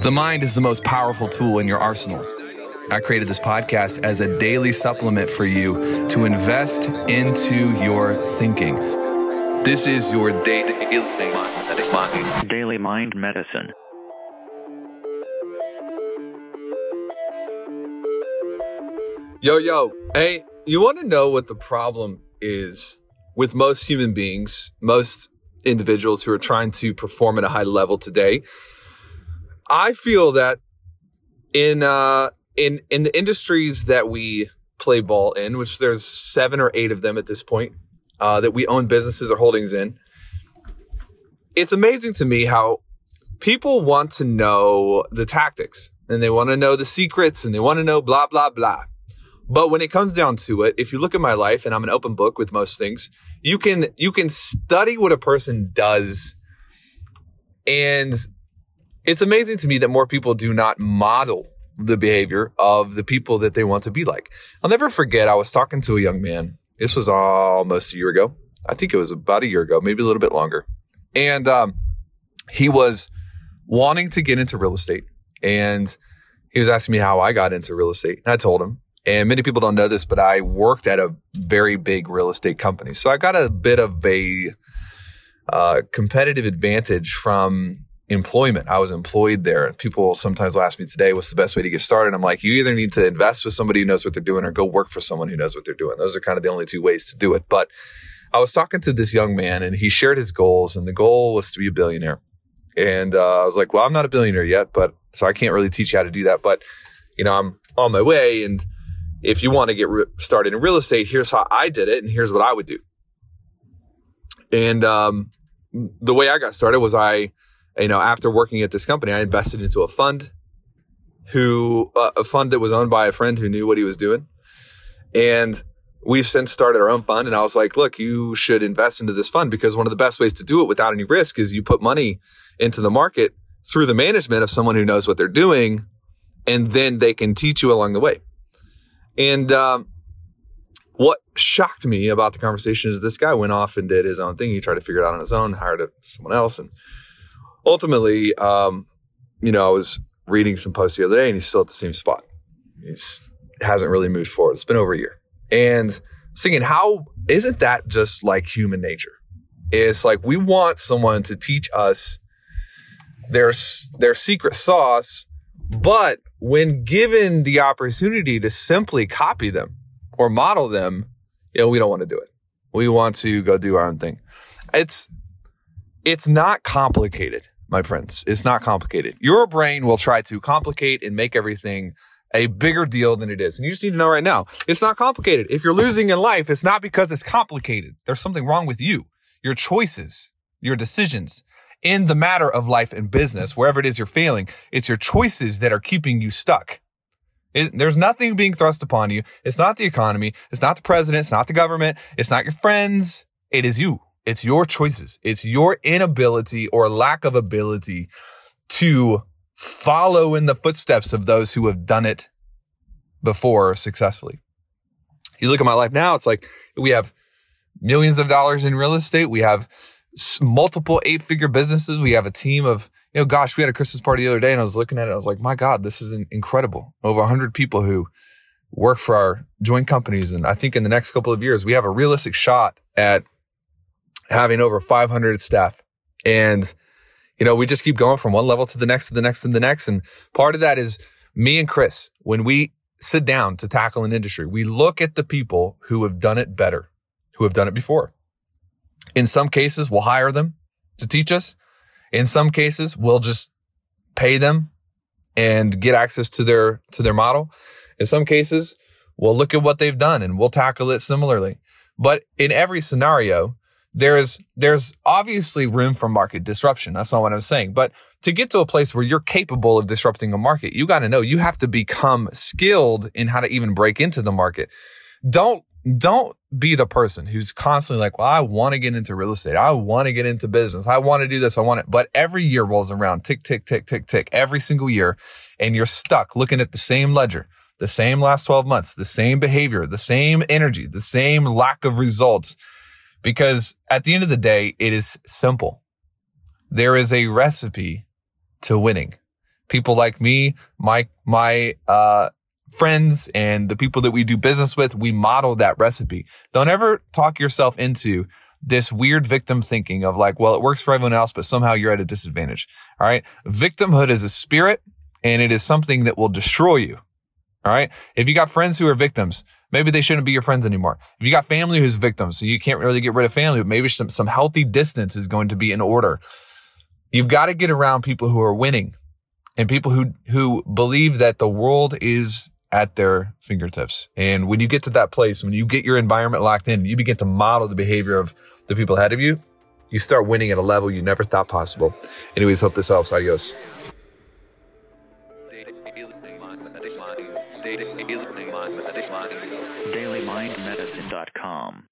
The mind is the most powerful tool in your arsenal. I created this podcast as a daily supplement for you to invest into your thinking. This is your Daily Mind Medicine. Yo, yo, hey, you want to know what the problem is with most human beings, most individuals who are trying to perform at a high level today? I feel that in uh, in in the industries that we play ball in, which there's seven or eight of them at this point, uh, that we own businesses or holdings in, it's amazing to me how people want to know the tactics and they want to know the secrets and they want to know blah blah blah. But when it comes down to it, if you look at my life and I'm an open book with most things, you can you can study what a person does and it's amazing to me that more people do not model the behavior of the people that they want to be like. I'll never forget, I was talking to a young man. This was almost a year ago. I think it was about a year ago, maybe a little bit longer. And um, he was wanting to get into real estate. And he was asking me how I got into real estate. And I told him. And many people don't know this, but I worked at a very big real estate company. So I got a bit of a uh, competitive advantage from employment. I was employed there. And people sometimes will ask me today, what's the best way to get started? I'm like, you either need to invest with somebody who knows what they're doing or go work for someone who knows what they're doing. Those are kind of the only two ways to do it. But I was talking to this young man and he shared his goals, and the goal was to be a billionaire. And uh, I was like, well, I'm not a billionaire yet, but so I can't really teach you how to do that. But, you know, I'm on my way. And if you want to get re- started in real estate, here's how I did it, and here's what I would do. And um, the way I got started was I you know, after working at this company, I invested into a fund who, uh, a fund that was owned by a friend who knew what he was doing. And we've since started our own fund. And I was like, look, you should invest into this fund because one of the best ways to do it without any risk is you put money into the market through the management of someone who knows what they're doing. And then they can teach you along the way. And, um, what shocked me about the conversation is this guy went off and did his own thing. He tried to figure it out on his own, hired someone else, and ultimately, um, you know, I was reading some posts the other day and he's still at the same spot. He hasn't really moved forward. It's been over a year. And thinking, how isn't that just like human nature? It's like we want someone to teach us their, their secret sauce, but when given the opportunity to simply copy them or model them, you know, we don't want to do it. We want to go do our own thing. It's it's not complicated my friends. It's not complicated. Your brain will try to complicate and make everything a bigger deal than it is. And you just need to know right now, it's not complicated. If you're losing in life, it's not because it's complicated. There's something wrong with you, your choices, your decisions in the matter of life and business, wherever it is you're failing. It's your choices that are keeping you stuck. It, there's nothing being thrust upon you. It's not the economy. It's not the president. It's not the government. It's not your friends. It is you. It's your choices. It's your inability or lack of ability to follow in the footsteps of those who have done it before successfully. You look at my life now, it's like we have millions of dollars in real estate. We have multiple eight figure businesses. We have a team of, you know, gosh, we had a Christmas party the other day and I was looking at it. I was like, my God, this is incredible. Over 100 people who work for our joint companies. And I think in the next couple of years, we have a realistic shot at having over 500 staff. And, you know, we just keep going from one level to the next, to the next, to the next. And part of that is me and Chris, when we sit down to tackle an industry, we look at the people who have done it better, who have done it before. In some cases, we'll hire them to teach us. In some cases, we'll just pay them and get access to their to their model. In some cases, we'll look at what they've done and we'll tackle it similarly. But in every scenario, there's there's obviously room for market disruption. That's not what I'm saying. But to get to a place where you're capable of disrupting a market, you got to know you have to become skilled in how to even break into the market. Don't don't be the person who's constantly like, well, I want to get into real estate. I want to get into business. I want to do this. I want it. But every year rolls around, tick, tick, tick, tick, tick, every single year. And you're stuck looking at the same ledger, the same last 12 months, the same behavior, the same energy, the same lack of results because at the end of the day, it is simple. There is a recipe to winning. people like me, my, my, uh, friends and the people that we do business with, we model that recipe. Don't ever talk yourself into this weird victim thinking of like, well, it works for everyone else, but somehow you're at a disadvantage. All right. Victimhood is a spirit and it is something that will destroy you. All right. If you got friends who are victims, maybe they shouldn't be your friends anymore. If you got family who's victims, so you can't really get rid of family, but maybe some, some healthy distance is going to be in order. You've got to get around people who are winning and people who, who believe that the world is at their fingertips. And when you get to that place, when you get your environment locked in, you begin to model the behavior of the people ahead of you, you start winning at a level you never thought possible. Anyways, hope this helps. Adios. DailyMindMedicine.com